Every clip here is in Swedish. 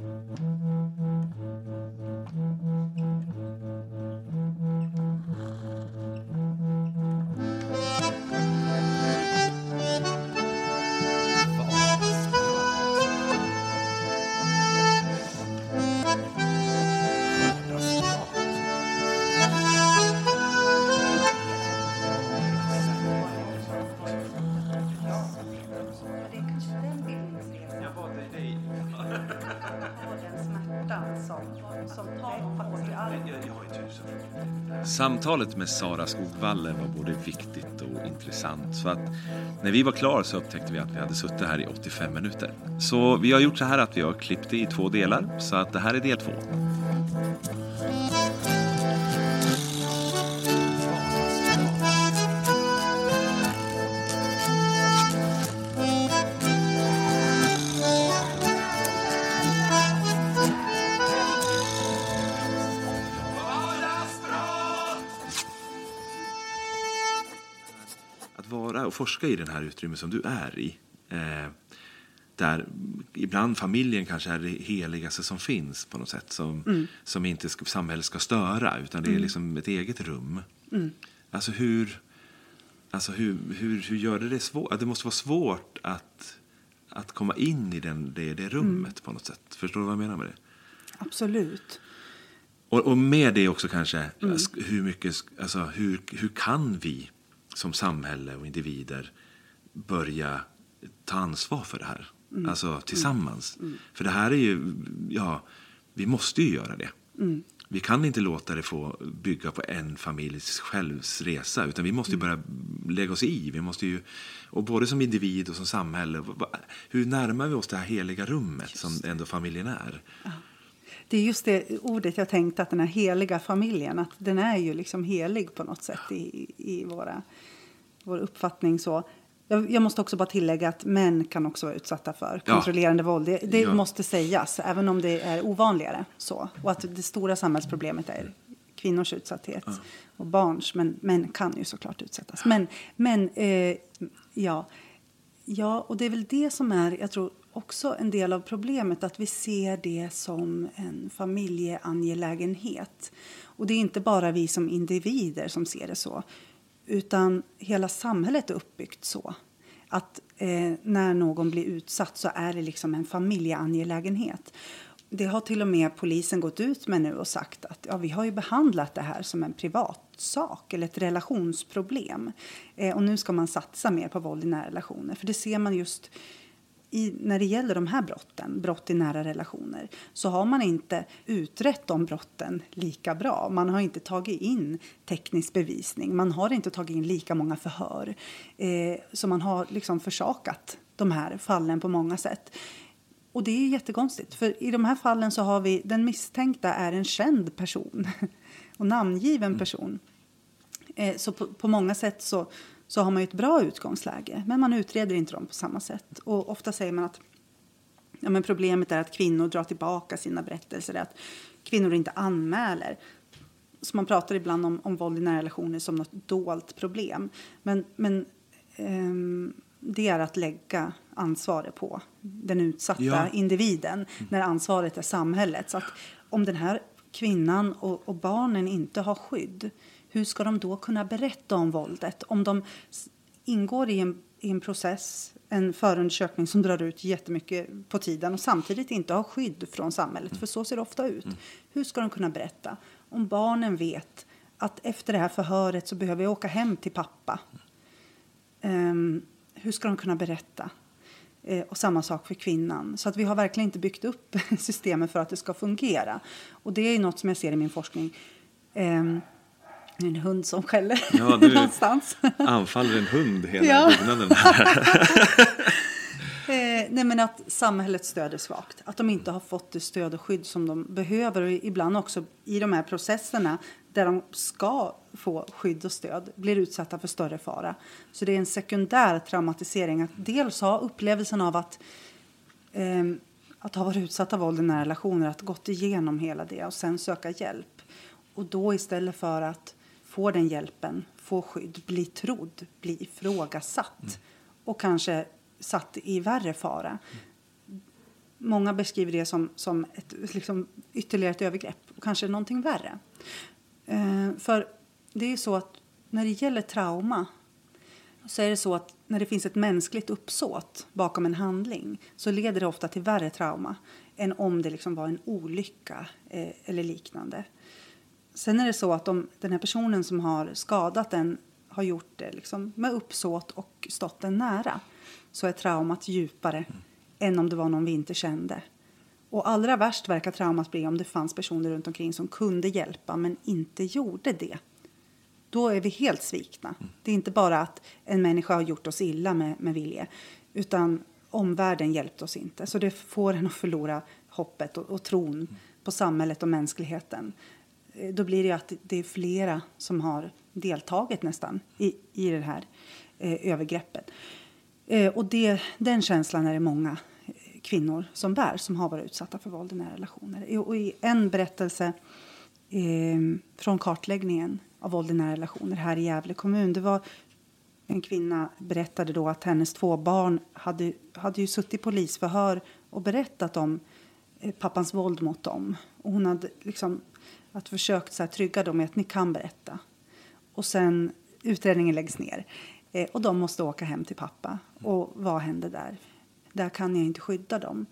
Det Samtalet med Sara Skogvalle var både viktigt och intressant. Så att när vi var klara så upptäckte vi att vi hade suttit här i 85 minuter. Så vi har gjort så här att vi har klippt det i två delar. Så att det här är del två. Forska i den här utrymmet som du är i. Eh, där ibland familjen kanske är det heligaste som finns på något sätt. Som, som inte ska, samhället ska störa, utan det är liksom ett eget rum. Alltså hur, alltså hur, hur, hur gör det det svårt? Det måste vara svårt att, att komma in i den, det, det rummet på något sätt. Förstår du vad jag menar med det? Absolut. Och, och med det också kanske, alltså, hur, mycket, alltså, hur, hur kan vi som samhälle och individer börja ta ansvar för det här? Alltså tillsammans. För det här är ju, ja, vi måste ju göra det. Vi kan inte låta det få bygga på en familjs självs resa, utan vi måste ju börja lägga oss i. Vi måste ju, och både som individ och som samhälle, hur närmar vi oss det här heliga rummet som ändå familjen är? Det är just det ordet jag tänkte, att den här heliga familjen, att den är ju liksom helig på något sätt i, i våra, vår uppfattning. så. Jag, måste också bara tillägga att män kan också vara utsatta för Ja. kontrollerande våld. Det, det Ja. måste sägas, även om det är ovanligare. så. Och att det stora samhällsproblemet är kvinnors utsatthet och barns, men män kan ju såklart utsättas. Men, men eh, ja, Ja, och det är väl det som är, jag tror, också en del av problemet. Att vi ser det som en familjeangelägenhet. Och det är inte bara vi som individer som ser det så. Utan hela samhället är uppbyggt så. Att eh, när någon blir utsatt så är det liksom en familjeangelägenhet. Det har till och med polisen gått ut med nu och sagt att ja, vi har ju behandlat det här som en privatsak eller ett relationsproblem. Eh, och nu ska man satsa mer på våld i nära relationer. För det ser man just i, när det gäller de här brotten, brott i nära relationer, så har man inte utrett de brotten lika bra. Man har inte tagit in teknisk bevisning. Man har inte tagit in lika många förhör. Eh, så man har liksom försakat de här fallen på många sätt. Och det är jättekonstigt, för i de här fallen så har vi den misstänkta är en känd person och namngiven person. Eh, så på, på många sätt så, så har man ju ett bra utgångsläge, men man utreder inte dem på samma sätt. Och ofta säger man att ja, men problemet är att kvinnor drar tillbaka sina berättelser, att kvinnor inte anmäler. Så man pratar ibland om, om våld i nära relationer som något dolt problem. Men, men ehm, det är att lägga ansvaret på den utsatta Ja. individen när ansvaret är samhället. Så att om den här kvinnan och, och barnen inte har skydd, hur ska de då kunna berätta om våldet? Om de ingår i en, i en process, en förundersökning som drar ut jättemycket på tiden och samtidigt inte har skydd från samhället, för så ser det ofta ut. Hur ska de kunna berätta? Om barnen vet att efter det här förhöret så behöver jag åka hem till pappa. Um, hur ska de kunna berätta? Eh, och samma sak för kvinnan. Så att vi har verkligen inte byggt upp systemet för att det ska fungera. Och det är något som jag ser i min forskning. Eh, en hund som skäller Ja, du- någonstans. Anfaller en hund hela Ja. byggnaden? Eh, nej men att samhällets stöd är svagt. Att de inte har fått det stöd och skydd som de behöver. Och ibland också i de här processerna där de ska få skydd och stöd blir utsatta för större fara. Så det är en sekundär traumatisering. Att dels ha upplevelsen av att, ehm, att ha varit utsatta för våld i nära relationer, att gått igenom hela det och sen söka hjälp. Och då istället för att få den hjälpen, få skydd, bli trodd, bli ifrågasatt och kanske satt i värre fara. många beskriver det som, som ett, liksom, ytterligare ett övergrepp och kanske någonting värre. Eh, för det är ju så att när det gäller trauma så är det så att när det finns ett mänskligt uppsåt bakom en handling så leder det ofta till värre trauma än om det liksom var en olycka eh, eller liknande. Sen är det så att om den här personen som har skadat den har gjort det liksom med uppsåt och stått den nära så är traumat djupare mm. än om det var någon vi inte kände. Och allra värst verkar traumat bli om det fanns personer runt omkring som kunde hjälpa men inte gjorde det. Då är vi helt svikna. Mm. Det är inte bara att en människa har gjort oss illa med, med vilje utan omvärlden hjälpte oss inte. Så det får en att förlora hoppet och, och tron mm. på samhället och mänskligheten. Eh, då blir det att det är flera som har deltagit nästan i, i det här eh, övergreppet. Eh, och det, den känslan är det många eh, kvinnor som bär som har varit utsatta för våld i nära relationer. Och I en berättelse eh, från kartläggningen av våld i nära relationer här i Gävle kommun. Det var en kvinna berättade då att hennes två barn hade, hade ju suttit i polisförhör och berättat om eh, pappans våld mot dem. Och hon hade liksom att försökt så här, trygga dem med att ni kan berätta. Och sen utredningen läggs ner. Eh, och de måste åka hem till pappa. Och vad händer där? Där kan jag inte skydda dem,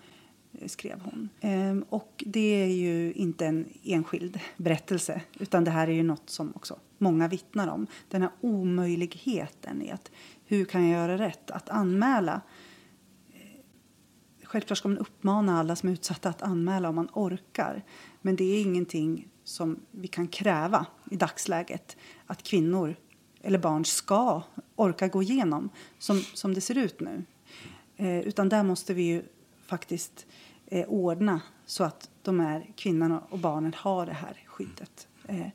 eh, skrev hon. Eh, och det är ju inte en enskild berättelse, utan det här är ju något som också många vittnar om. Den här omöjligheten i att hur kan jag göra rätt? Att anmäla. Eh, självklart ska man uppmana alla som är utsatta att anmäla om man orkar. Men det är ingenting som vi kan kräva i dagsläget att kvinnor eller barn ska orka gå igenom som, som det ser ut nu. Eh, utan där måste vi ju faktiskt eh, ordna så att de här kvinnorna och barnen har det här skyddet eh,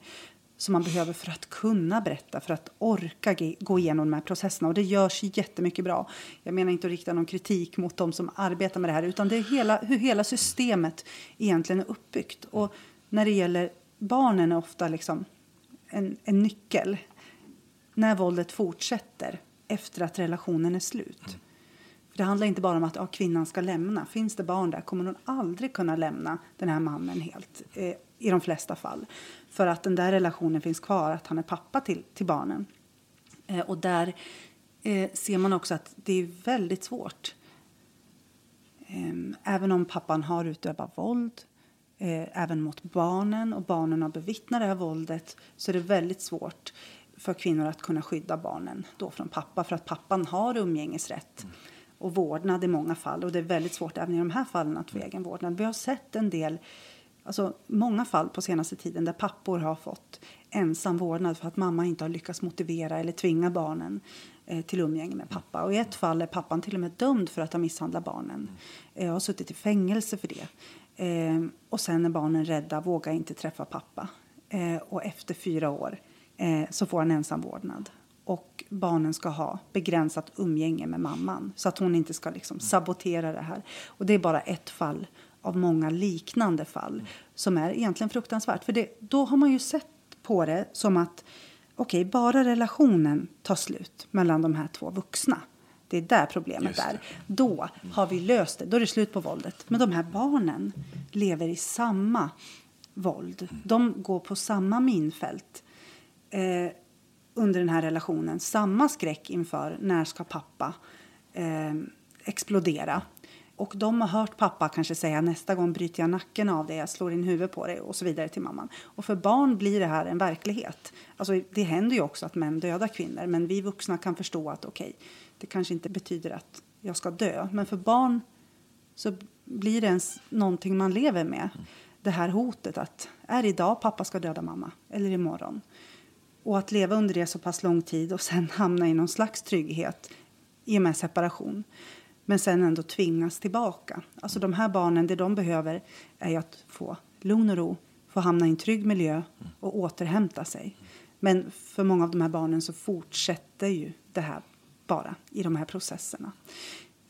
som man behöver för att kunna berätta, för att orka gå igenom de här processerna. Och det görs jättemycket bra. Jag menar inte att rikta någon kritik mot de som arbetar med det här utan det är hela, hur hela systemet egentligen är uppbyggt. Och när det gäller barnen är ofta liksom en, en nyckel när våldet fortsätter efter att relationen är slut. För det handlar inte bara om att ja, kvinnan ska lämna. Finns det barn där kommer hon aldrig kunna lämna den här mannen helt. Eh, I de flesta fall. För att den där relationen finns kvar, att han är pappa till, till barnen. Eh, och där eh, ser man också att det är väldigt svårt. Ehm, även om pappan har utövat våld eh, även mot barnen och barnen har bevittnat det här våldet så är det väldigt svårt för kvinnor att kunna skydda barnen då från pappa för att pappan har umgängesrätt och vårdnad i många fall och det är väldigt svårt även i de här fallen att få egen vårdnad. Vi har sett en del, alltså många fall på senaste tiden där pappor har fått ensam vårdnad för att mamma inte har lyckats motivera eller tvinga barnen eh, till umgänge med pappa. Och i ett fall är pappan till och med dömd för att ha misshandlat barnen eh, och har suttit i fängelse för det. Eh, och sen är barnen rädda, vågar inte träffa pappa. Eh, och efter fyra år eh, så får han ensam vårdnad. Och barnen ska ha begränsat umgänge med mamman så att hon inte ska liksom sabotera det här. Och det är bara ett fall av många liknande fall som är egentligen fruktansvärt. För det, då har man ju sett på det som att okej, okay, bara relationen tar slut mellan de här två vuxna det är där problemet är. Då har vi löst det. Då är det slut på våldet. Men de här barnen lever i samma våld. De går på samma minfält eh, under den här relationen. Samma skräck inför när ska pappa eh, explodera. Och de har hört pappa kanske säga nästa gång bryter jag nacken av dig, jag slår in huvudet på dig och så vidare till mamman. Och för barn blir det här en verklighet. Alltså det händer ju också att män dödar kvinnor men vi vuxna kan förstå att okej, okay, det kanske inte betyder att jag ska dö. Men för barn så blir det ens någonting man lever med. Det här hotet att är idag pappa ska döda mamma eller imorgon. Och att leva under det så pass lång tid och sen hamna i någon slags trygghet i och med separation. Men sen ändå tvingas tillbaka. Alltså de här barnen, det de behöver är att få lugn och ro, få hamna i en trygg miljö och återhämta sig. Men för många av de här barnen så fortsätter ju det här bara i de här processerna.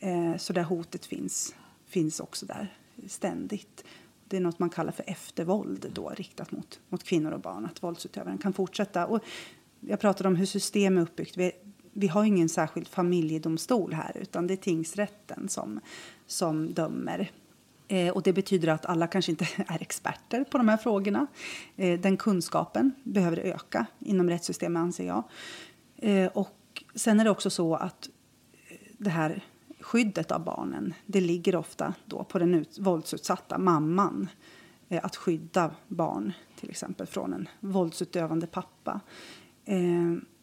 Eh, så där hotet finns, finns också där ständigt. Det är något man kallar för eftervåld då, riktat mot, mot kvinnor och barn. Att våldsutövaren kan fortsätta. Och jag pratade om hur systemet är uppbyggt. Vi, vi har ingen särskild familjedomstol här utan det är tingsrätten som, som dömer Eh, och det betyder att alla kanske inte är experter på de här frågorna. Eh, den kunskapen behöver öka inom rättssystemet anser jag. Eh, och sen är det också så att eh, det här skyddet av barnen, det ligger ofta då på den ut, våldsutsatta mamman. Eh, att skydda barn till exempel från en våldsutövande pappa. Eh,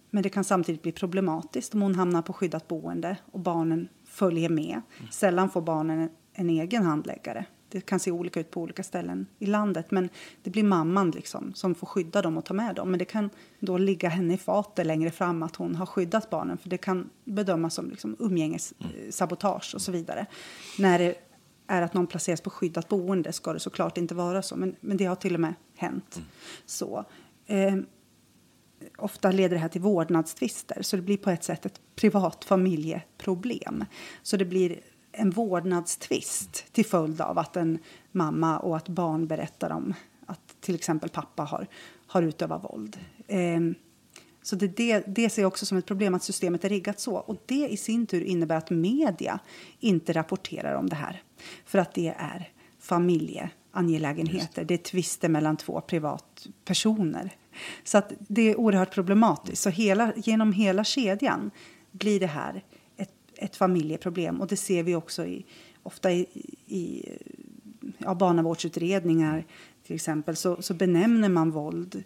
men det kan samtidigt bli problematiskt om hon hamnar på skyddat boende och barnen följer med. Mm. Sällan får barnen en, en egen handläggare. Det kan se olika ut på olika ställen i landet. Men det blir mamman liksom som får skydda dem och ta med dem. Men det kan då ligga henne i fatet längre fram att hon har skyddat barnen. För det kan bedömas som liksom umgängessabotage och så vidare. När det är att någon placeras på skyddat boende ska det såklart inte vara så. Men, men det har till och med hänt. Mm. Så. Eh, ofta leder det här till vårdnadstvister. Så det blir på ett sätt ett privat familjeproblem. Så det blir en vårdnadstvist till följd av att en mamma och ett barn berättar om att till exempel pappa har, har utövat våld. Eh, så det, det, det ser jag också som ett problem att systemet är riggat så. Och det i sin tur innebär att media inte rapporterar om det här. För att det är familjeangelägenheter. Det är tvister mellan två privatpersoner. Så att det är oerhört problematiskt. Så hela, genom hela kedjan blir det här ett, familjeproblem. Och det ser vi också i, ofta i, i ja, barnavårdsutredningar till exempel så, så benämner man våld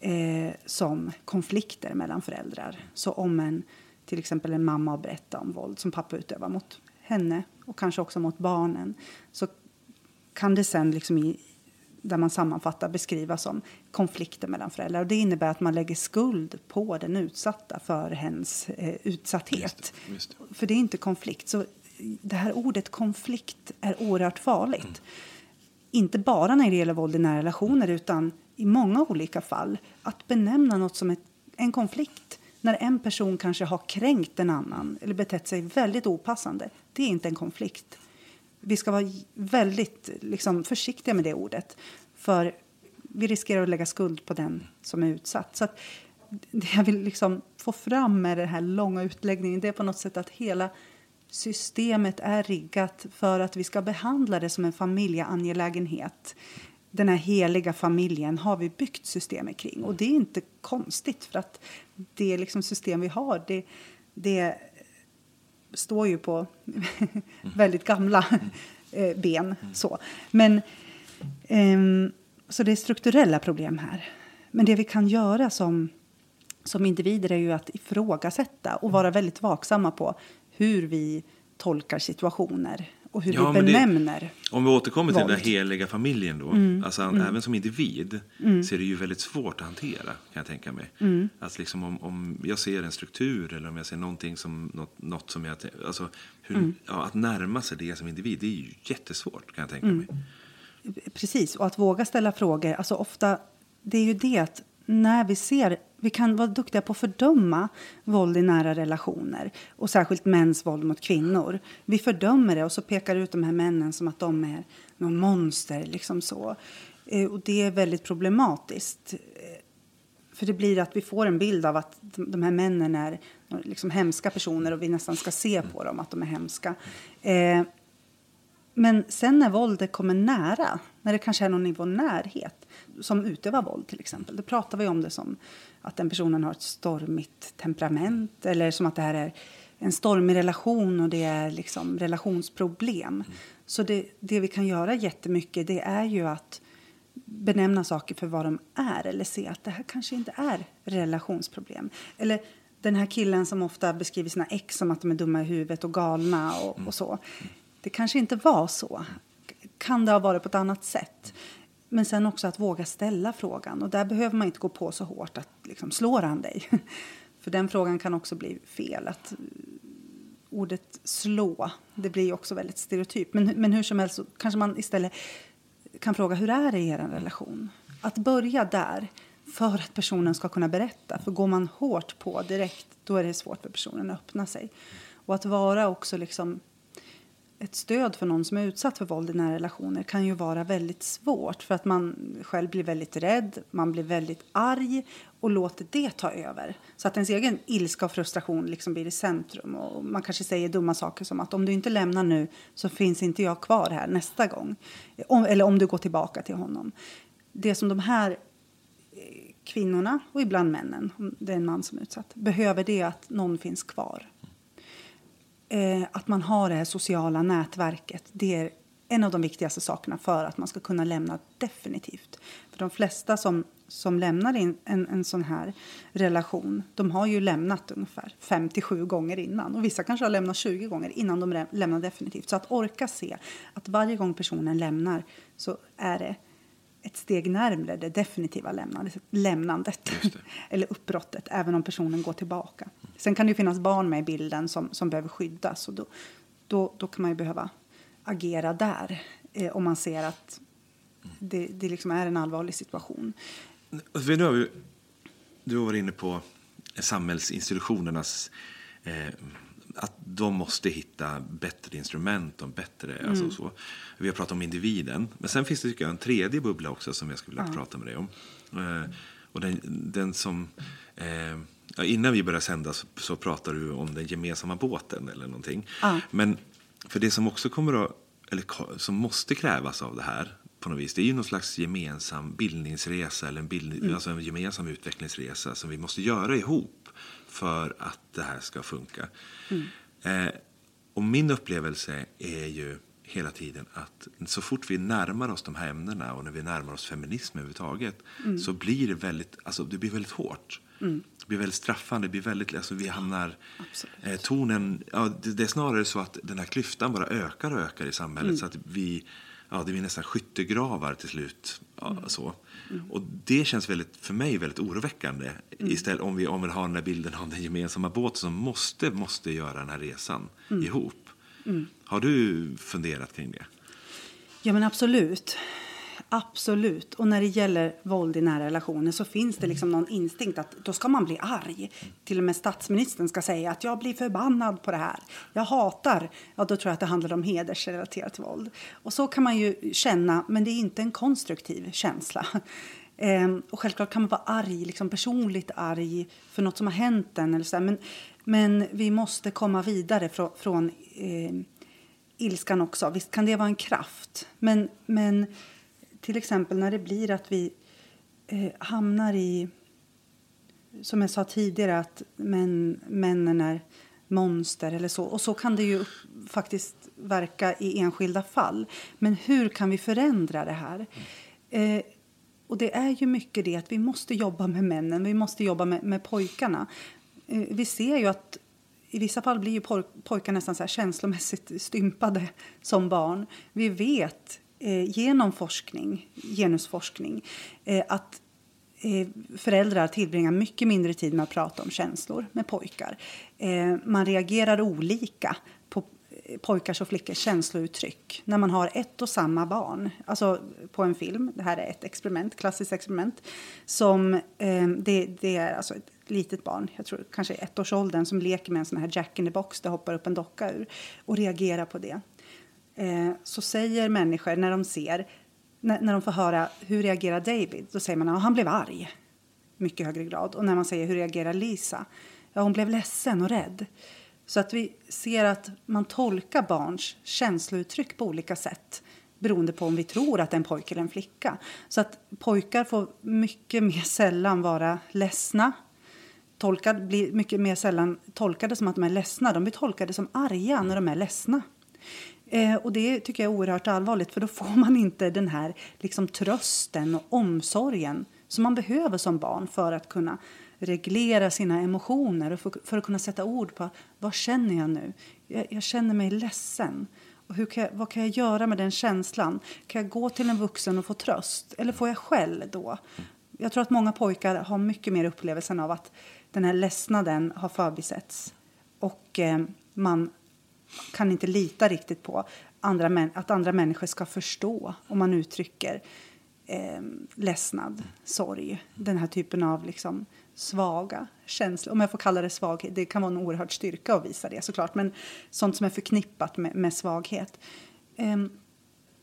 eh, som konflikter mellan föräldrar. Så om en, till exempel en mamma har berättat om våld som pappa utövar mot henne och kanske också mot barnen så kan det sen liksom i, där man sammanfattar beskrivas som konflikter mellan föräldrar. Och det innebär att man lägger skuld på den utsatta för hens eh, utsatthet. Just det, just det. För det är inte konflikt. Så det här ordet konflikt är oerhört farligt. Mm. Inte bara när det gäller våld i nära relationer utan i många olika fall att benämna något som ett, en konflikt när en person kanske har kränkt en annan eller betett sig väldigt opassande. Det är inte en konflikt. Vi ska vara väldigt liksom, försiktiga med det ordet. För vi riskerar att lägga skuld på den som är utsatt. Så det jag vill liksom få fram med den här långa utläggningen det är på något sätt att hela systemet är riggat för att vi ska behandla det som en familjeangelägenhet den här heliga familjen har vi byggt systemet kring. Och det är inte konstigt för att det liksom system vi har det, det står ju på väldigt gamla eh, ben. Så. Men, um, så det är strukturella problem här. Men det vi kan göra som, som individer är ju att ifrågasätta och vara väldigt vaksamma på hur vi tolkar situationer och hur ja, vi benämner det, Om vi återkommer till våld. den där heliga familjen då. Mm. Alltså, mm. Även som individ mm. så är det ju väldigt svårt att hantera kan jag tänka mig. Mm. Alltså, liksom om, om jag ser en struktur eller om jag ser någonting som något, något som jag... Alltså, hur, mm. ja, att närma sig det som individ det är ju jättesvårt kan jag tänka mm. mig. Precis, och att våga ställa frågor. Alltså ofta, det är ju det att när vi ser vi kan vara duktiga på att fördöma våld i nära relationer och särskilt mäns våld mot kvinnor. Vi fördömer det och så pekar ut de här männen som att de är någon monster. Liksom så. Eh, och det är väldigt problematiskt. Eh, för det blir att vi får en bild av att de här männen är liksom hemska personer och vi nästan ska se på dem att de är hemska. Eh, men sen när våldet kommer nära, när det kanske är någon nivå närhet, som utövar våld till exempel, då pratar vi om det som att den personen har ett stormigt temperament eller som att det här är en stormig relation och det är liksom relationsproblem. Så det, det vi kan göra jättemycket det är ju att benämna saker för vad de är eller se att det här kanske inte är relationsproblem. Eller den här killen som ofta beskriver sina ex som att de är dumma i huvudet och galna och, och så. Det kanske inte var så. Kan det ha varit på ett annat sätt? Men sen också att våga ställa frågan. Och där behöver man inte gå på så hårt att liksom, slår han dig? För den frågan kan också bli fel. Att eh, ordet slå, det blir också väldigt stereotypt. Men, men hur som helst så kanske man istället kan fråga hur är det i er relation? Att börja där för att personen ska kunna berätta. För går man hårt på direkt, då är det svårt för personen att öppna sig. Och att vara också liksom ett stöd för någon som är utsatt för våld i nära relationer kan ju vara väldigt svårt för att man själv blir väldigt rädd, man blir väldigt arg och låter det ta över. Så att ens egen ilska och frustration liksom blir i centrum och man kanske säger dumma saker som att om du inte lämnar nu så finns inte jag kvar här nästa gång. Om, eller om du går tillbaka till honom. Det som de här eh, kvinnorna och ibland männen, om det är en man som är utsatt, behöver det att någon finns kvar eh, att man har det här sociala nätverket. Det är en av de viktigaste sakerna för att man ska kunna lämna definitivt. För de flesta som, som lämnar in en, en sån här relation, de har ju lämnat ungefär 57 gånger innan. Och vissa kanske har lämnat 20 gånger innan de lämnar definitivt. Så att orka se att varje gång personen lämnar så är det ett steg närmare det definitiva lämnandet, lämnandet eller uppbrottet, även om personen går tillbaka. Sen kan det finnas barn med i bilden som, som behöver skyddas och då, då, då kan man ju behöva agera där eh, om man ser att det, det liksom är en allvarlig situation. Nu har vi, du varit inne på samhällsinstitutionernas eh, att de måste hitta bättre instrument och bättre... Mm. Alltså så. Vi har pratat om individen. Men sen finns det tycker jag, en tredje bubbla också som jag skulle vilja ja. prata med dig om. Eh, och den, den som... Eh, ja, innan vi började sända så, så pratade du om den gemensamma båten eller någonting. Ja. Men för det som också kommer att, eller som måste krävas av det här på något vis, det är ju någon slags gemensam bildningsresa eller en, bild, mm. alltså en gemensam utvecklingsresa som vi måste göra ihop för att det här ska funka. Mm. Eh, och min upplevelse är ju hela tiden att så fort vi närmar oss de här ämnena och när vi närmar oss feminism överhuvudtaget mm. så blir det väldigt, alltså det blir väldigt hårt. Mm. Det blir väldigt straffande, det blir väldigt, alltså vi hamnar, eh, tonen, ja, det, det, är snarare så att den här klyftan bara ökar och ökar i samhället mm. så att vi, ja det blir nästan skyttegravar till slut. Ja, mm. så. Mm. Och det känns väldigt, för mig väldigt oroväckande. Mm. Istället om vi, om vi har den här bilden av den gemensamma båten som måste, måste göra den här resan mm. ihop. Mm. Har du funderat kring det? Ja men absolut. Absolut. Och när det gäller våld i nära relationer så finns det liksom någon instinkt att då ska man bli arg. Till och med statsministern ska säga att jag blir förbannad på det här. Jag hatar. Ja, då tror jag att det handlar om hedersrelaterat våld. Och så kan man ju känna, men det är inte en konstruktiv känsla. Ehm, och självklart kan man vara arg, liksom personligt arg för något som har hänt en. Eller så men, men vi måste komma vidare från, från eh, ilskan också. Visst kan det vara en kraft, men, men till exempel när det blir att vi eh, hamnar i, som jag sa tidigare, att män, männen är monster eller så. Och så kan det ju faktiskt verka i enskilda fall. Men hur kan vi förändra det här? Eh, och det är ju mycket det att vi måste jobba med männen, vi måste jobba med, med pojkarna. Eh, vi ser ju att i vissa fall blir ju pojkar nästan så här känslomässigt stympade som barn. Vi vet Eh, genom forskning, genusforskning eh, att eh, föräldrar tillbringar mycket mindre tid med att prata om känslor med pojkar. Eh, man reagerar olika på eh, pojkars och flickors känslouttryck när man har ett och samma barn. Alltså på en film, det här är ett experiment, klassiskt experiment, som eh, det, det, är alltså ett litet barn, jag tror kanske ettårsåldern, som leker med en sån här Jack in the box, det hoppar upp en docka ur och reagerar på det eh, så säger människor när de ser, när, när de får höra hur reagerar David, då säger man att han blev arg. Mycket högre grad. Och när man säger hur reagerar Lisa? Ja, hon blev ledsen och rädd. Så att vi ser att man tolkar barns känslouttryck på olika sätt beroende på om vi tror att det är en pojke eller en flicka. Så att pojkar får mycket mer sällan vara ledsna. Tolkad, blir mycket mer sällan tolkade som att de är ledsna. De blir tolkade som arga när de är ledsna. Eh, och det tycker jag är oerhört allvarligt för då får man inte den här liksom, trösten och omsorgen som man behöver som barn för att kunna reglera sina emotioner och för, för att kunna sätta ord på vad känner jag nu. Jag, jag känner mig ledsen. Och hur kan jag, vad kan jag göra med den känslan? Kan jag gå till en vuxen och få tröst? Eller får jag skäll då? Jag tror att många pojkar har mycket mer upplevelsen av att den här ledsnaden har förbisetts. Och eh, man kan inte lita riktigt på andra att andra människor ska förstå om man uttrycker eh, ledsnad, sorg. Den här typen av liksom, svaga känslor. Om jag får kalla det svaghet. Det kan vara en oerhörd styrka att visa det såklart. Men sånt som är förknippat med, med svaghet. Eh,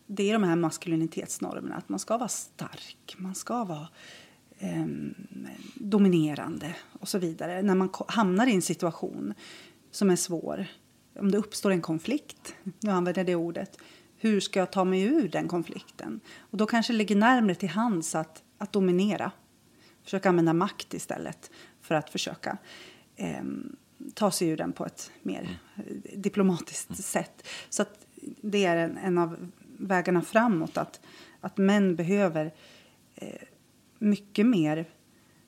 det är de här maskulinitetsnormerna. Att man ska vara stark. Man ska vara eh, dominerande och så vidare. När man hamnar i en situation som är svår. Om det uppstår en konflikt. Nu använder jag det ordet hur ska jag ta mig ur den konflikten? Och då kanske det ligger närmare till hands att, att dominera. Försöka använda makt istället för att försöka eh, ta sig ur den på ett mer eh, diplomatiskt sätt. Så det är en, en av vägarna framåt. Att, att män behöver eh, mycket mer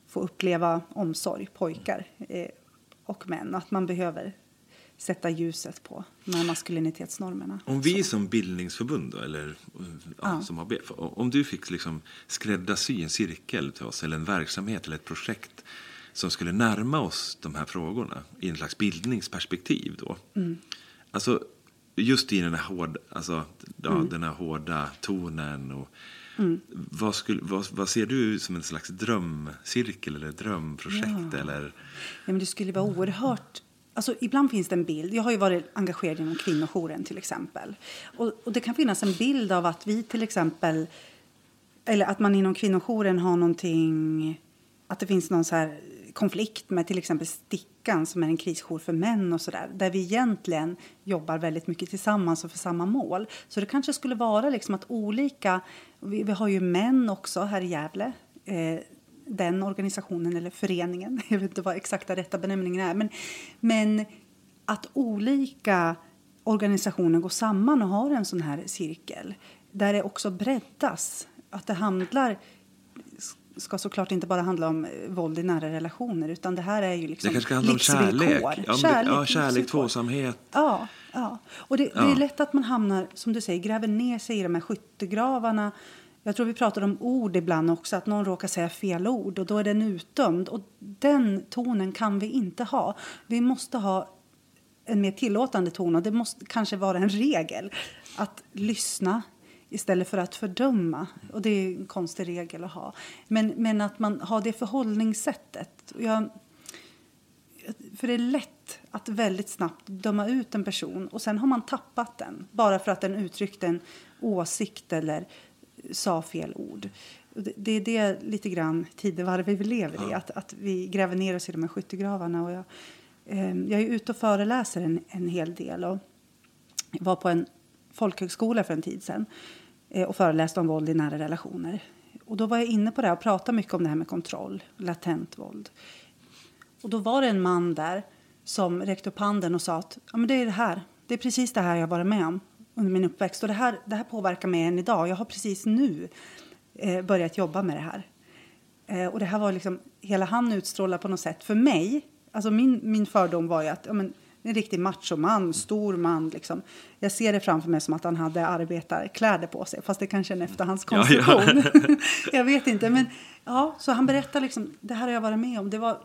få uppleva omsorg, pojkar eh, och män. Att man behöver sätta ljuset på de här maskulinitetsnormerna. Om vi Så. som bildningsförbund, då, eller ja, som ABF, om du fick liksom skräddarsy en cirkel till oss, eller en verksamhet eller ett projekt som skulle närma oss de här frågorna i en slags bildningsperspektiv då. Mm. Alltså, just i den här, hård, alltså, ja, mm. den här hårda tonen och Mm. Vad, skulle, vad, vad, ser du som en slags drömcirkel eller drömprojekt? Ja. Eller? Ja, men det skulle vara oerhört Alltså, ibland finns det en bild. Jag har ju varit engagerad inom kvinnojouren till exempel. Och, och, det kan finnas en bild av att vi till exempel, eller att man inom kvinnojouren har någonting, att det finns någon så här konflikt med till exempel Stickan som är en krisjour för män och sådär. Där vi egentligen jobbar väldigt mycket tillsammans och för samma mål. Så det kanske skulle vara liksom att olika, vi, vi har ju män också här i Gävle. Eh, den organisationen eller föreningen. Jag vet inte vad exakta rätta benämningen är. Men, men att olika organisationer går samman och har en sån här cirkel där det också breddas. Att det handlar ska såklart inte bara handla om våld i nära relationer utan det här är ju liksom Det kanske handlar om kärlek. Ja, kärlek, ja, kärlek tvåsamhet. Ja, ja. Och det, ja. det, är lätt att man hamnar, som du säger, gräver ner sig i de här skyttegravarna jag tror vi pratar om ord ibland också, att någon råkar säga fel ord och då är den utdömd. Och den tonen kan vi inte ha. Vi måste ha en mer tillåtande ton och det måste kanske vara en regel. Att lyssna istället för att fördöma. Och det är en konstig regel att ha. Men, men att man har det förhållningssättet. Jag, för det är lätt att väldigt snabbt döma ut en person och sen har man tappat den bara för att den uttryckte en åsikt eller sa fel ord. Det är det lite grann tidevarvet vi lever i, att, att vi gräver ner oss i de här skyttegravarna. Och jag, eh, jag är ute och föreläser en, en hel del och var på en folkhögskola för en tid sedan eh, och föreläste om våld i nära relationer. Och då var jag inne på det och pratade mycket om det här med kontroll, latent våld. Och då var det en man där som räckte upp handen och sa att ja, men det är det här. Det är precis det här jag varit med om under min uppväxt. Och det här, det här påverkar mig än idag. Jag har precis nu eh, börjat jobba med det här. Eh, och det här var liksom, hela han utstrålar på något sätt, för mig, alltså min, min fördom var ju att ja, men, en riktig machoman, stor man. Liksom. Jag ser det framför mig som att han hade arbetarkläder på sig, fast det kanske är en efterhandskonstruktion. Ja, ja. jag vet inte. Men, ja, så han berättar liksom, det här har jag varit med om. Det var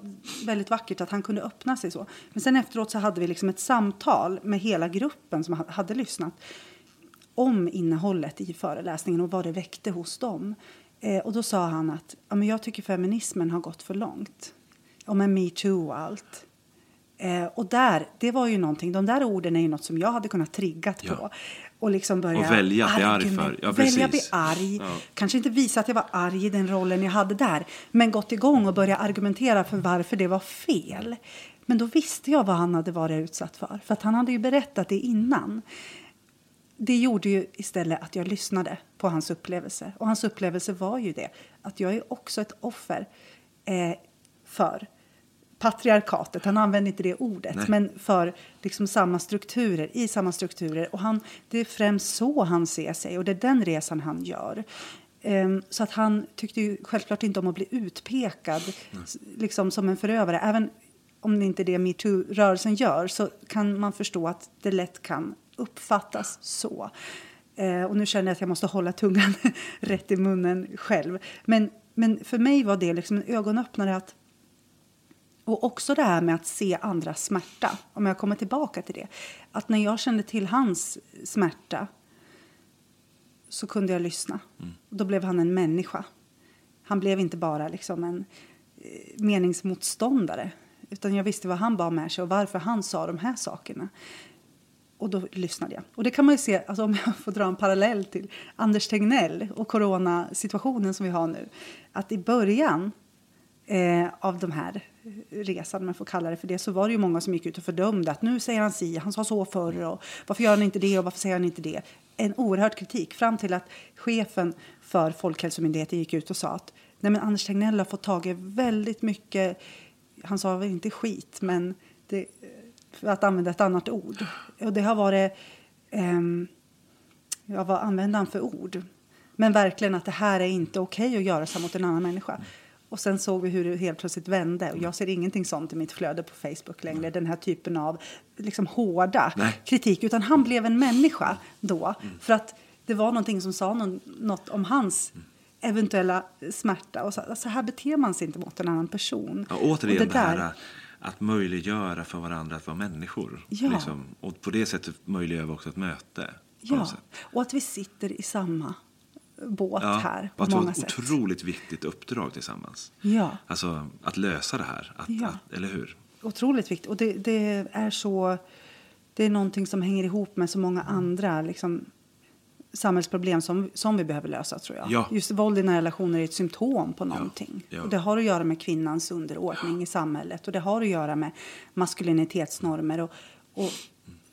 väldigt vackert att han kunde öppna sig så. Men sen efteråt så hade vi liksom ett samtal med hela gruppen som hade lyssnat om innehållet i föreläsningen och vad det väckte hos dem. Eh, och då sa han att ja, men jag tycker feminismen har gått för långt. Och med metoo och allt. Eh, och där, det var ju någonting, de där orden är ju något som jag hade kunnat triggat ja. på. Och liksom börja och välja att bli arg för. Ja, välja bli arg. Ja. Kanske inte visa att jag var arg i den rollen jag hade där. Men gått igång och börja argumentera för varför det var fel. Men då visste jag vad han hade varit utsatt för. För att han hade ju berättat det innan. Det gjorde ju istället att jag lyssnade på hans upplevelse. Och hans upplevelse var ju det. Att jag är också ett offer eh, för patriarkatet, han använder inte det ordet, Nej. men för liksom samma strukturer, i samma strukturer. Och han, det är främst så han ser sig och det är den resan han gör. Um, så att han tyckte ju självklart inte om att bli utpekad liksom som en förövare. Även om det inte är det metoo-rörelsen gör så kan man förstå att det lätt kan uppfattas så. Uh, och nu känner jag att jag måste hålla tungan rätt i munnen själv. Men, men för mig var det liksom en ögonöppnare att och också det här med att se andras smärta. Om jag kommer tillbaka till det. Att när jag kände till hans smärta så kunde jag lyssna. Då blev han en människa. Han blev inte bara liksom en eh, meningsmotståndare. Utan jag visste vad han bar med sig och varför han sa de här sakerna. Och då lyssnade jag. Och det kan man ju se, alltså om jag får dra en parallell till Anders Tegnell och coronasituationen som vi har nu. Att i början eh, av de här resan, om jag får kalla det för det, så var det ju många som gick ut och fördömde att nu säger han si, han sa så förr och varför gör han inte det och varför säger han inte det? En oerhörd kritik fram till att chefen för Folkhälsomyndigheten gick ut och sa att nej men Anders Tegnell har fått tag i väldigt mycket, han sa väl inte skit, men det, för att använda ett annat ord. Och det har varit, eh, ja vad använder han för ord? Men verkligen att det här är inte okej okay att göra så mot en annan människa. Och sen såg vi hur det helt plötsligt vände. Och jag ser ingenting sånt i mitt flöde på Facebook längre. Den här typen av liksom, hårda Nej. kritik. Utan han blev en människa då. För att det var någonting som sa någon, något om hans eventuella smärta. Och så, så här beter man sig inte mot en annan person. Ja, återigen och det, här att möjliggöra för varandra att vara människor. Ja. Liksom. Och på det sättet möjliggör vi också ett möte. Ja, och att vi sitter i samma båt här och på många ett sätt. otroligt viktigt uppdrag tillsammans. Ja. Alltså att lösa det här. Att, Ja. att, eller hur? Otroligt viktigt. Och det, det är så... Det är någonting som hänger ihop med så många andra liksom, samhällsproblem som, som vi behöver lösa, tror jag. Ja. Just våld i nära relationer är ett symptom på någonting. Ja. Och det har att göra med kvinnans underordning i samhället. Och det har att göra med maskulinitetsnormer. Och, och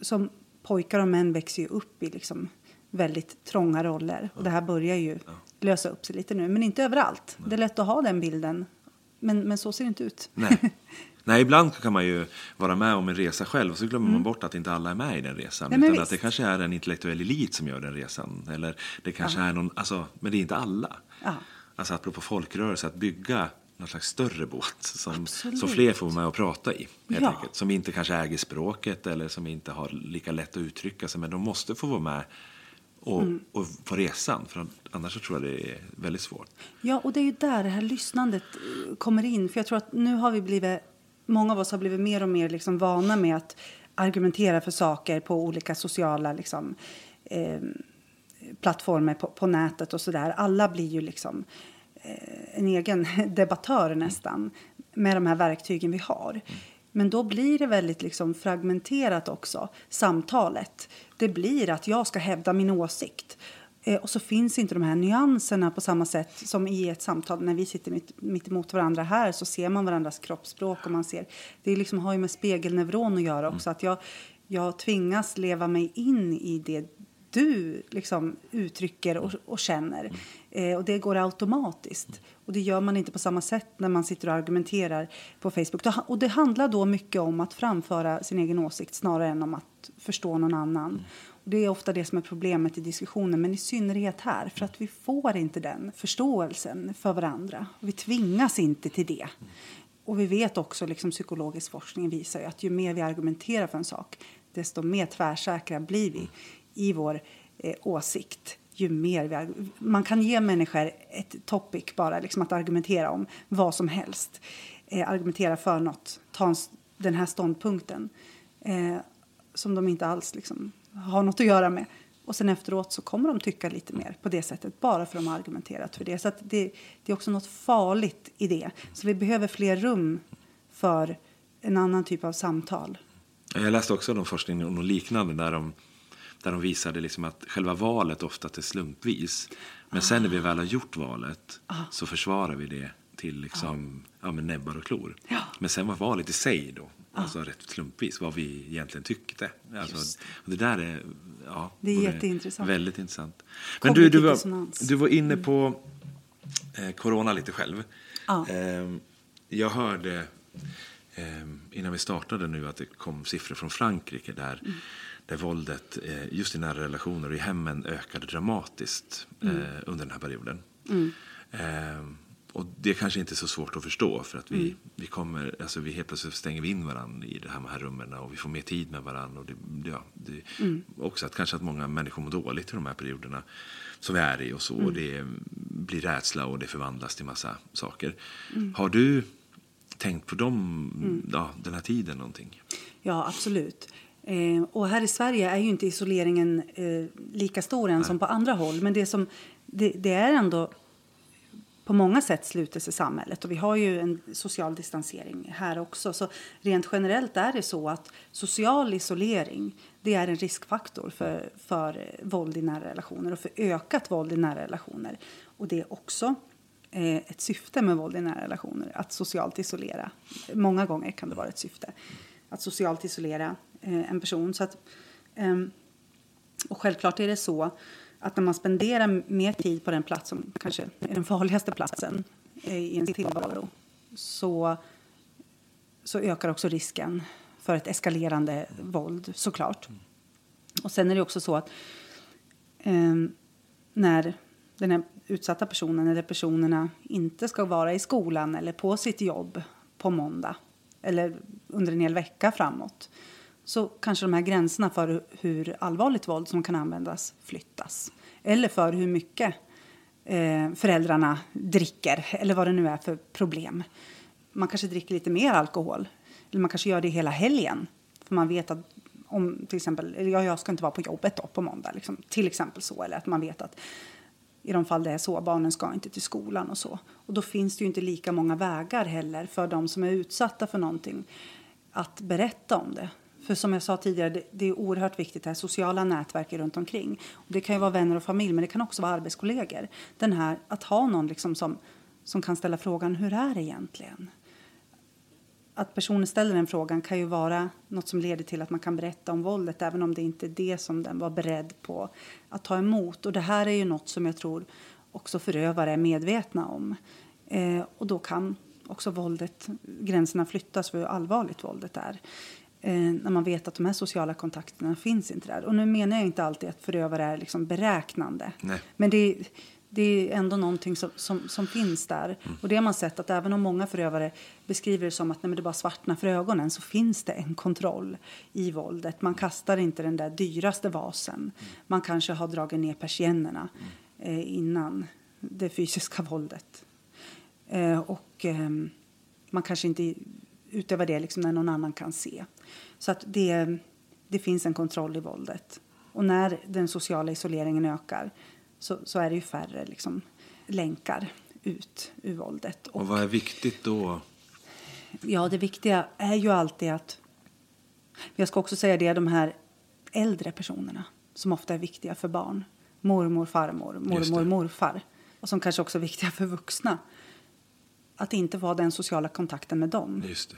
som pojkar och män växer ju upp i liksom väldigt trånga roller. Och det här börjar ju lösa upp sig lite nu. Men inte överallt. Det är lätt att ha den bilden. Men, men så ser det inte ut. Nej. Nej, ibland kan man ju vara med om en resa själv och så glömmer man bort att inte alla är med i den resan. Mm. Nej, utan visst. att det kanske är en intellektuell elit som gör den resan. Eller det kanske är någon, alltså, men det är inte alla. Ja. Alltså apropå folkrörelse, att bygga någon slags större båt som, Absolut. som fler får med och prata i. Helt Ja. enkelt. Som inte kanske äger språket eller som inte har lika lätt att uttrycka sig. Men de måste få vara med och, Mm. och på resan. För annars så tror jag det är väldigt svårt. Ja, och det är ju där det här lyssnandet eh, kommer in. För jag tror att nu har vi blivit, många av oss har blivit mer och mer liksom vana med att argumentera för saker på olika sociala liksom, eh, plattformar på, på nätet och sådär. Alla blir ju liksom eh, en egen debattör nästan med de här verktygen vi har. Men då blir det väldigt liksom fragmenterat också, samtalet. Det blir att jag ska hävda min åsikt. Eh, och så finns inte de här nyanserna på samma sätt som i ett samtal. När vi sitter mitt, mitt emot varandra här så ser man varandras kroppsspråk. och man ser, Det liksom har ju med spegelneuron att göra också. Att jag, jag tvingas leva mig in i det du liksom uttrycker och, och känner. Eh, och det går automatiskt. Och det gör man inte på samma sätt när man sitter och argumenterar på Facebook. Och det handlar då mycket om att framföra sin egen åsikt snarare än om att förstå någon annan. Och det är ofta det som är problemet i diskussionen, men i synnerhet här. För att vi får inte den förståelsen för varandra. Vi tvingas inte till det. Och vi vet också, liksom psykologisk forskning visar ju att ju mer vi argumenterar för en sak, desto mer tvärsäkra blir vi i vår eh, åsikt. Ju mer vi, man kan ge människor ett topic bara, liksom att argumentera om vad som helst. Eh, argumentera för något, ta en, den här ståndpunkten eh, som de inte alls liksom, har något att göra med. Och sen efteråt så kommer de tycka lite mer på det sättet bara för att de har argumenterat för det. Så det, det är också något farligt i det. Så vi behöver fler rum för en annan typ av samtal. Jag läste också någon forskning om något liknande där de, där de visade liksom att själva valet ofta är slumpvis. Men sen när vi väl har gjort valet så försvarar vi det till liksom, ja, med näbbar och klor. Ja. Men sen var valet i sig då, alltså rätt slumpvis, vad vi egentligen tyckte. Alltså, och det där är, ja, Det är jätteintressant. Väldigt intressant. Men du, du, var, du var inne på eh, corona lite själv. Ja. Ehm, jag hörde ehm, innan vi startade nu att det kom siffror från Frankrike där, Mm. där våldet eh, just i nära relationer och i hemmen ökade dramatiskt eh, Mm. under den här perioden. Ehm, och det är kanske inte är så svårt att förstå för att vi, Mm. vi kommer, alltså vi helt plötsligt stänger vi in varandra i det här här rummen och vi får mer tid med varandra. Och det, ja, det, Mm. Också att kanske att många människor mår dåligt i de här perioderna som vi är i och så. Mm. Och det blir rädsla och det förvandlas till massa saker. Mm. Har du tänkt på dem, ja, den här tiden någonting? Ja, absolut. Eh, och här i Sverige är ju inte isoleringen eh, lika stor än som på andra håll. Men det, som, det, det är ändå på många sätt sluter i samhället. Och vi har ju en social distansering här också. Så rent generellt är det så att social isolering det är en riskfaktor för, för våld i nära relationer och för ökat våld i nära relationer. Och det är också eh, ett syfte med våld i nära relationer, att socialt isolera. Många gånger kan det vara ett syfte att socialt isolera eh, en person. Så att, eh, och självklart är det så att när man spenderar mer tid på den plats som kanske är den farligaste platsen i ens tillvaro så, så ökar också risken för ett eskalerande våld, såklart. Och sen är det också så att eh, när den här utsatta personen eller personerna inte ska vara i skolan eller på sitt jobb på måndag eller under en hel vecka framåt så kanske de här gränserna för hur allvarligt våld som kan användas flyttas. Eller för hur mycket eh, föräldrarna dricker eller vad det nu är för problem. Man kanske dricker lite mer alkohol eller man kanske gör det hela helgen för man vet att om till exempel, ja, jag ska inte vara på jobbet då på måndag, liksom, till exempel så, eller att man vet att i de fall det är så, barnen ska inte till skolan och så. Och då finns det ju inte lika många vägar heller för de som är utsatta för någonting att berätta om det. För som jag sa tidigare, det, det är oerhört viktigt det här sociala nätverket runt omkring. Och det kan ju vara vänner och familj, men det kan också vara arbetskollegor. Den här, att ha någon liksom som, som kan ställa frågan, hur är det egentligen? Att personen ställer den frågan kan ju vara något som leder till att man kan berätta om våldet, även om det inte är det som den var beredd på att ta emot. Och det här är ju något som jag tror också förövare är medvetna om. Eh, och då kan också våldet, gränserna flyttas för hur allvarligt våldet är när man vet att de här sociala kontakterna finns inte där. Och nu menar jag inte alltid att förövare är liksom beräknande. Nej. Men det, det är ändå någonting som, som, som finns där. Mm. Och det har man sett att även om många förövare beskriver det som att nej, men det bara svartnar för ögonen så finns det en kontroll i våldet. Man kastar inte den där dyraste vasen. Mm. Man kanske har dragit ner persiennerna mm. eh, innan det fysiska våldet. Eh, och eh, man kanske inte utövar det liksom när någon annan kan se. Så att det, det finns en kontroll i våldet. Och när den sociala isoleringen ökar så, så är det ju färre liksom, länkar ut ur våldet. Och, och vad är viktigt då? Ja, det viktiga är ju alltid att... Jag ska också säga det, de här äldre personerna som ofta är viktiga för barn. Mormor, farmor, mormor, morfar. Och som kanske också är viktiga för vuxna. Att inte vara den sociala kontakten med dem. Just det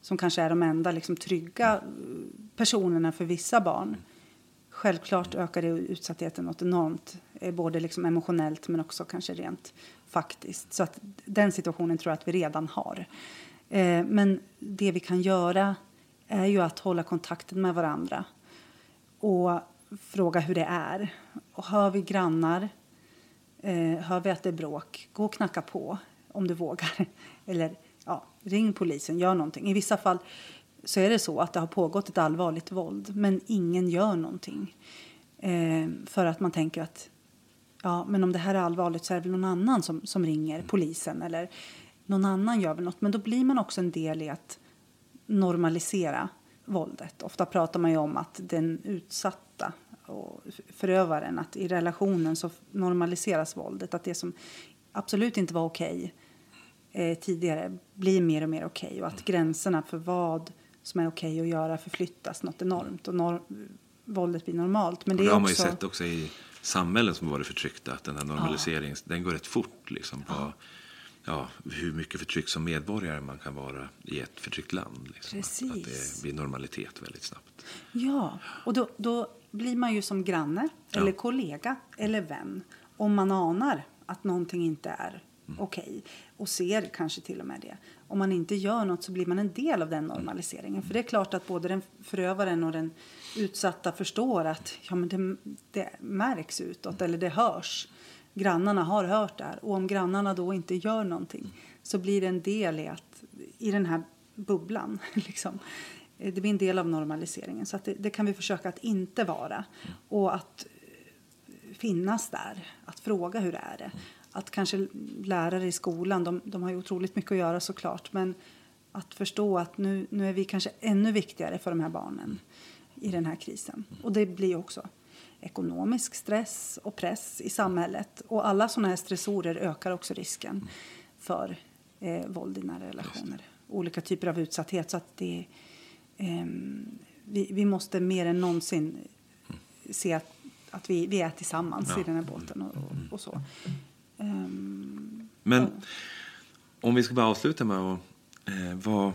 som kanske är de enda liksom, trygga personerna för vissa barn. Självklart ökar det utsattheten något enormt, eh, både liksom emotionellt men också kanske rent faktiskt. Så att den situationen tror jag att vi redan har. Eh, men det vi kan göra är ju att hålla kontakten med varandra och fråga hur det är. Och hör vi grannar, eh, hör vi att det är bråk, gå och knacka på om du vågar. Eller ja, ring polisen, gör någonting. I vissa fall så är det så att det har pågått ett allvarligt våld men ingen gör någonting. Eh, för att man tänker att ja, men om det här är allvarligt så är det väl någon annan som, som ringer polisen eller någon annan gör väl något. Men då blir man också en del i att normalisera våldet. Ofta pratar man ju om att den utsatta och förövaren, att i relationen så normaliseras våldet. Att det som absolut inte var okej okay, eh, tidigare blir mer och mer okej okay och att gränserna för vad som är okej okay att göra förflyttas något enormt och nor våldet blir normalt. Men det, det har också... man ju sett också i samhällen som varit förtryckta att den här normaliseringen ja. den går rätt fort liksom på ja. ja. hur mycket förtryck som medborgare man kan vara i ett förtryckt land. Liksom. Att, att det blir normalitet väldigt snabbt. Ja, och då, då blir man ju som granne eller kollega eller vän om man anar att någonting inte är mm. Okej okay, och ser kanske till och med det. Om man inte gör något så blir man en del av den normaliseringen. För det är klart att både den förövaren och den utsatta förstår att ja, men det, det märks utåt eller det hörs. Grannarna har hört det här och om grannarna då inte gör någonting så blir det en del i, att, i den här bubblan. Liksom. Det blir en del av normaliseringen. Så det, det, kan vi försöka att inte vara. Och att finnas där, att fråga hur det är det att kanske lärare i skolan, de, de har ju otroligt mycket att göra såklart, men att förstå att nu, nu är vi kanske ännu viktigare för de här barnen i den här krisen. Och det blir också ekonomisk stress och press i samhället. Och alla sådana här stressorer ökar också risken för eh, våld i nära relationer. Olika typer av utsatthet. Så att det, eh, vi, vi måste mer än någonsin se att, att vi, vi är tillsammans Ja. i den här båten och, och, och så. Ehm, Men Ja. om vi ska bara avsluta med att, eh, vad,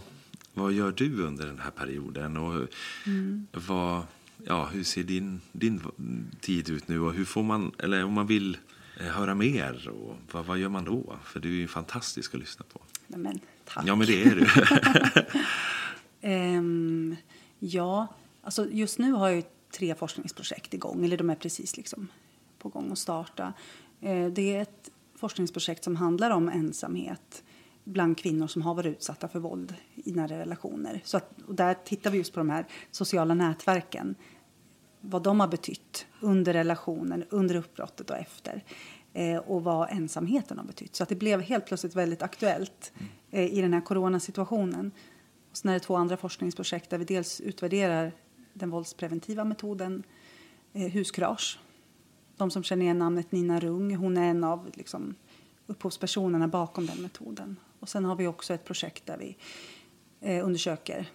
vad gör du under den här perioden? Och Mm. vad, ja, hur ser din, din tid ut nu? Och hur får man, eller om man vill eh, höra mer, och vad, vad gör man då? För du är ju fantastisk att lyssna på. nej men, tack. Ja, men det är du. Ehm, ja, alltså just nu har jag ju tre forskningsprojekt igång, eller de är precis liksom på gång att starta. Eh, det är ett forskningsprojekt som handlar om ensamhet bland kvinnor som har varit utsatta för våld i nära relationer. Så att, och där tittar vi just på de här sociala nätverken, vad de har betytt under relationen, under uppbrottet och efter. Eh, och vad ensamheten har betytt. Så att det blev helt plötsligt väldigt aktuellt eh, i den här coronasituationen. Och sen är det två andra forskningsprojekt där vi dels utvärderar den våldspreventiva metoden eh, huskurage. De som känner igen namnet Nina Rung, hon är en av liksom, upphovspersonerna bakom den metoden. Och sen har vi också ett projekt där vi eh, undersöker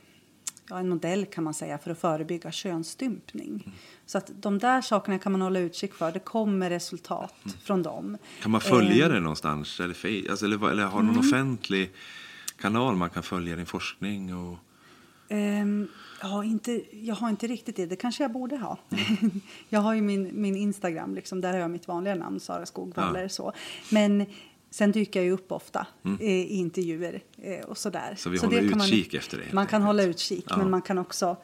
ja, en modell kan man säga för att förebygga könsstympning. Så att de där sakerna kan man hålla utkik för. Det kommer resultat från dem. Kan man följa Eh, det någonstans? Eller, alltså, eller, eller har någon Mm. offentlig kanal man kan följa din forskning? Och, Ehm, ja, inte, jag har inte riktigt det. Det kanske jag borde ha. Mm. jag har ju min, min Instagram, liksom, där har jag mitt vanliga namn, Sara Skogvaller. Ja. Så. Men sen dyker jag ju upp ofta eh, i intervjuer eh, och sådär. Mm. Så vi det håller kan man- utkik efter det, Man kan hålla utkik, Ja. men man kan också...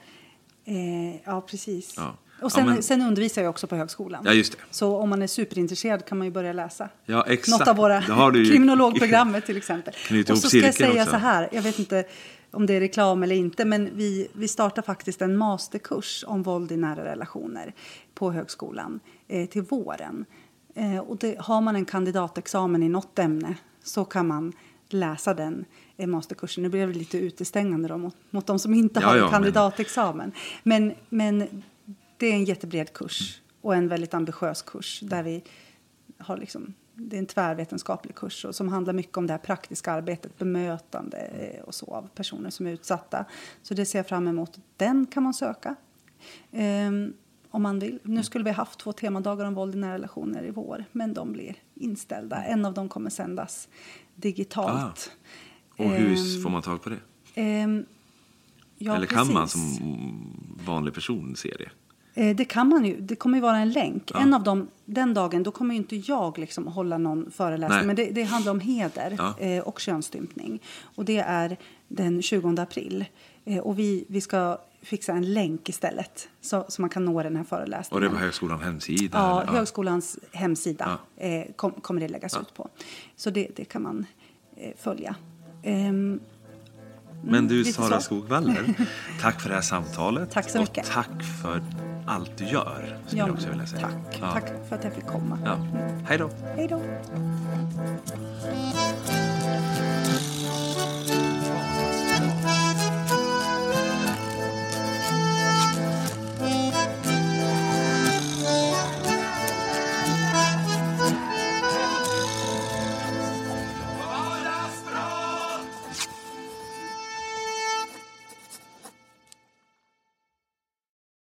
Eh, ja, precis. Ja. Och sen, Ja, men- sen undervisar jag också på högskolan. Ja, just det. Så om man är superintresserad kan man ju börja läsa. Ja, exakt. Något av våra kriminologprogrammet till exempel. Och så ska jag säga också. så här, jag vet inte om det är reklam eller inte, men vi, vi startar faktiskt en masterkurs om våld i nära relationer på högskolan eh, till våren. Eh, och det, har man en kandidatexamen i något ämne så kan man läsa den eh, masterkursen. Nu blev det lite utestängande då mot, mot de som inte Ja, har ja, en men- kandidatexamen. Men, men det är en jättebred kurs och en väldigt ambitiös kurs där vi har liksom, det är en tvärvetenskaplig kurs och som handlar mycket om det här praktiska arbetet, bemötande eh, och så av personer som är utsatta. Så det ser jag fram emot. Den kan man söka ehm, om man vill. Nu skulle vi ha haft två temadagar om våld i nära relationer i vår, men de blir inställda. En av dem kommer sändas digitalt. och hur Ehm, får man tag på det? ehm, ja, eller kan man precis. som vanlig person se det? Eh, Det kan man ju. Det kommer ju vara en länk. Ja. En av dem, den dagen då kommer inte jag liksom hålla någon föreläsning. Nej. Men det, det handlar om heder Ja. eh, och könsstympning. Och det är den 20 april. Eh, och vi, vi ska fixa en länk istället. Så, så man kan nå den här Och föreläsningen. det är på högskolans hemsida? Ja, eller? högskolans hemsida kom, kommer det läggas ut på. Så det, det kan man följa. Ehm, Men du, Sara så. Skogvaller, tack för det här samtalet. Tack så mycket. Och tack för allt du gör, skulle ja, jag också vilja säga. tack. Ja. tack för att jag fick komma. Ja. Hej då. Hej då.